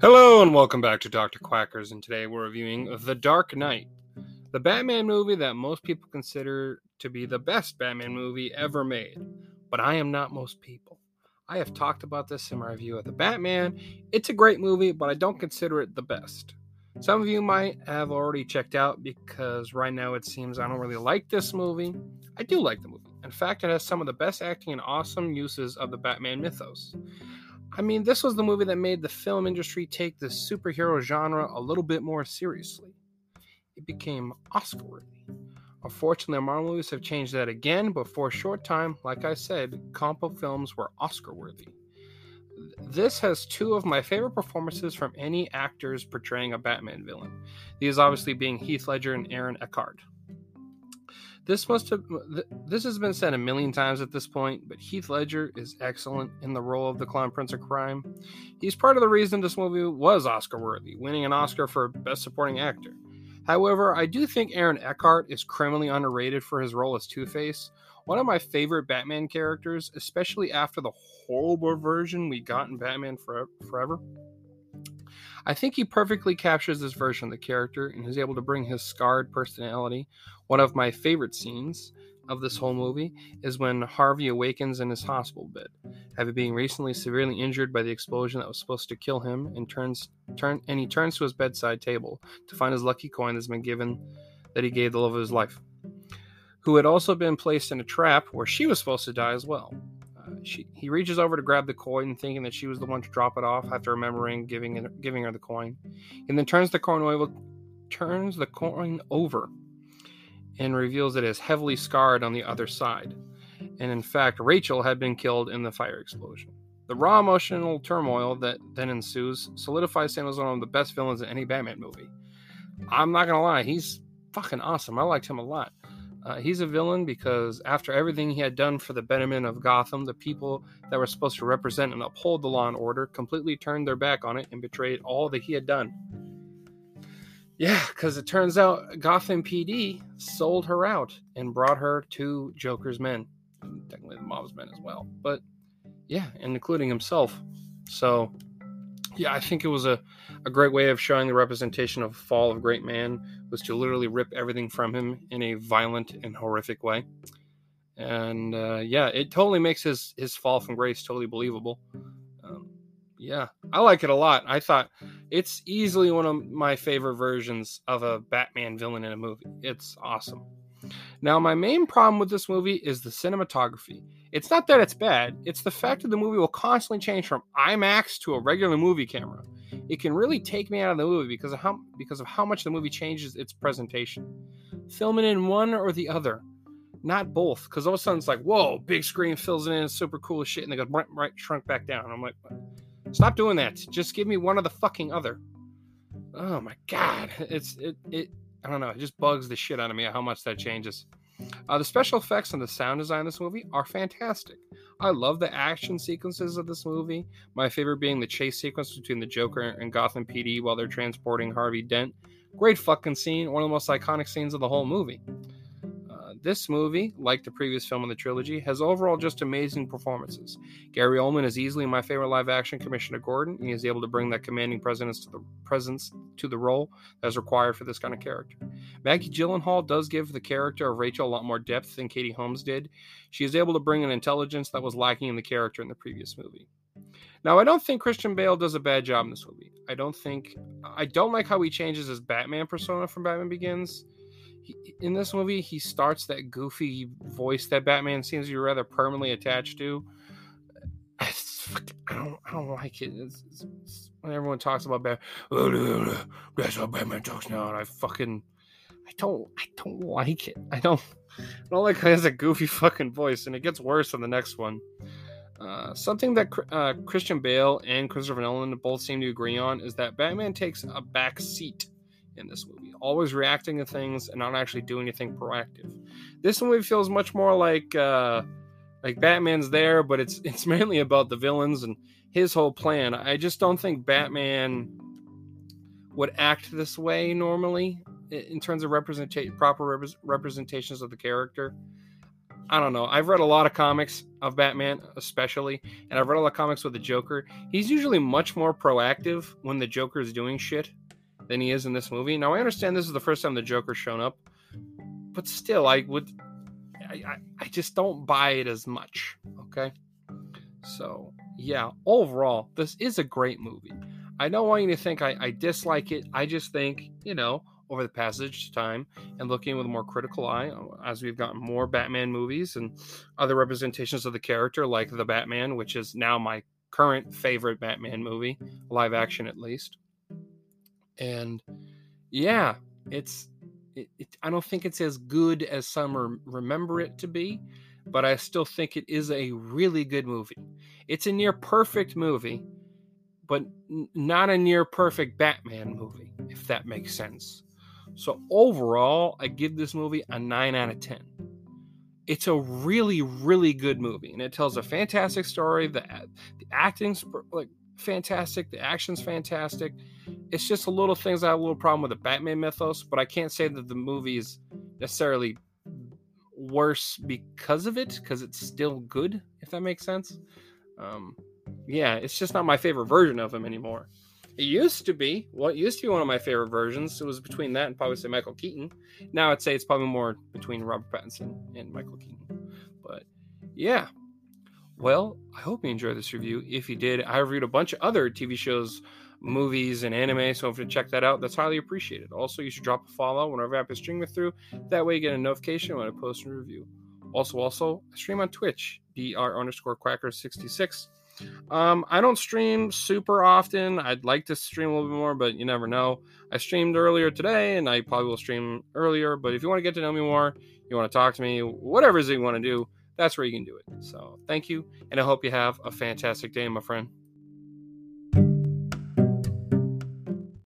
Hello and welcome back to Dr. Quackers, and today we're reviewing The Dark Knight, the Batman movie that most people consider to be the best Batman movie ever made. But I am not most people. I have talked about this in my review of The Batman. It's a great movie, but I don't consider it the best. Some of you might have already checked out because right now it seems I don't really like this movie. I do like the movie. In fact, it has some of the best acting and awesome uses of the Batman mythos. I mean, this was the movie that made the film industry take the superhero genre a little bit more seriously. It became Oscar worthy. Unfortunately, Marvel movies have changed that again, but for a short time, like I said, book films were Oscar worthy. This has two of my favorite performances from any actors portraying a Batman villain. These obviously being Heath Ledger and Aaron Eckhart. This must have this has been said a million times at this point, but Heath Ledger is excellent in the role of the Clown Prince of Crime. He's part of the reason this movie was Oscar worthy, winning an Oscar for Best Supporting Actor. However, I do think Aaron Eckhart is criminally underrated for his role as Two Face, one of my favorite Batman characters, especially after the horrible version we got in Batman Forever. I think he perfectly captures this version of the character and is able to bring his scarred personality. One of my favorite scenes of this whole movie is when Harvey awakens in his hospital bed, having been recently severely injured by the explosion that was supposed to kill him, and turns turn and he turns to his bedside table to find his lucky coin that's been given that he gave the love of his life, who had also been placed in a trap where she was supposed to die as well she, he reaches over to grab the coin, thinking that she was the one to drop it off after remembering giving it, giving her the coin, and then turns the coin over, turns the coin over, and reveals it is heavily scarred on the other side. And in fact, Rachel had been killed in the fire explosion. The raw emotional turmoil that then ensues solidifies Sam as one of the best villains in any Batman movie. I'm not gonna lie, he's fucking awesome. I liked him a lot. Uh, he's a villain because after everything he had done for the betterment of Gotham, the people that were supposed to represent and uphold the law and order completely turned their back on it and betrayed all that he had done. Yeah, because it turns out Gotham PD sold her out and brought her to Joker's men, technically the mob's men as well. But yeah, and including himself. So yeah, I think it was a, a great way of showing the representation of fall of great man was to literally rip everything from him in a violent and horrific way. And uh, yeah, it totally makes his his fall from grace totally believable. Um, yeah, I like it a lot. I thought it's easily one of my favorite versions of a Batman villain in a movie. It's awesome. Now, my main problem with this movie is the cinematography. It's not that it's bad, it's the fact that the movie will constantly change from IMAX to a regular movie camera. It can really take me out of the movie because of how because of how much the movie changes its presentation. Filming in one or the other, not both, because all of a sudden it's like, whoa, big screen fills it in, super cool shit, and they go right, right shrunk back down. I'm like, stop doing that. Just give me one of the fucking other. Oh my god, it's it it I don't know. It just bugs the shit out of me how much that changes. Uh, the special effects and the sound design of this movie are fantastic. I love the action sequences of this movie. My favorite being the chase sequence between the Joker and Gotham PD while they're transporting Harvey Dent. Great fucking scene, one of the most iconic scenes of the whole movie this movie, like the previous film in the trilogy, has overall just amazing performances. Gary Oldman is easily my favorite live action Commissioner Gordon, and he is able to bring that commanding presence to the presence to the role that is required for this kind of character. Maggie Gyllenhaal does give the character of Rachel a lot more depth than Katie Holmes did. She is able to bring an intelligence that was lacking in the character in the previous movie. Now, I don't think Christian Bale does a bad job in this movie. I don't think I don't like how he changes his Batman persona from Batman Begins in this movie, he starts that goofy voice that Batman seems to be rather permanently attached to. I don't, I don't like it. It's, it's, it's, when everyone talks about Batman, that's how Batman talks now, and I fucking, I don't, I don't like it. I don't, I don't like how he has a goofy fucking voice, and it gets worse in the next one. Uh, something that uh, Christian Bale and Christopher Nolan both seem to agree on is that Batman takes a back seat in this movie, always reacting to things and not actually doing anything proactive. This movie feels much more like uh, like Batman's there, but it's it's mainly about the villains and his whole plan. I just don't think Batman would act this way normally in terms of representation, proper rep- representations of the character. I don't know. I've read a lot of comics of Batman, especially, and I've read a lot of comics with the Joker. He's usually much more proactive when the Joker is doing shit than he is in this movie. Now, I understand this is the first time the Joker's shown up, but still, I would. I, I, just don't buy it as much. Okay. So, yeah, overall, this is a great movie. I don't want you to think I, I dislike it. I just think, you know, over the passage of time and looking with a more critical eye uh, as we've gotten more Batman movies and other representations of the character, like The Batman, which is now my current favorite Batman movie, live action at least. And yeah, it's. It, it, I don't think it's as good as some remember it to be, but I still think it is a really good movie. It's a near perfect movie, but not a near perfect Batman movie, if that makes sense. So overall, I give this movie a 9 out of 10. It's a really, really good movie, and it tells a fantastic story. The the acting's like fantastic, the action's fantastic. It's just a little things I have a little problem with the Batman mythos, but I can't say that the movie is necessarily worse because of it, because it's still good, if that makes sense. Um, yeah, it's just not my favorite version of him anymore. It used to be. Well, it used to be one of my favorite versions. It was between that and probably say Michael Keaton. Now I'd say it's probably more between Robert Pattinson and Michael Keaton. But yeah. Well, I hope you enjoyed this review. If you did, I reviewed a bunch of other TV shows, movies, and anime. So if you check that out, that's highly appreciated. Also, you should drop a follow whenever I stream it through. That way you get a notification when I post a review. Also, also, I stream on Twitch, dr underscore quacker 66 um, I don't stream super often. I'd like to stream a little bit more, but you never know. I streamed earlier today, and I probably will stream earlier. But if you want to get to know me more, you want to talk to me, whatever it is you want to do, that's where you can do it. So thank you, and I hope you have a fantastic day, my friend.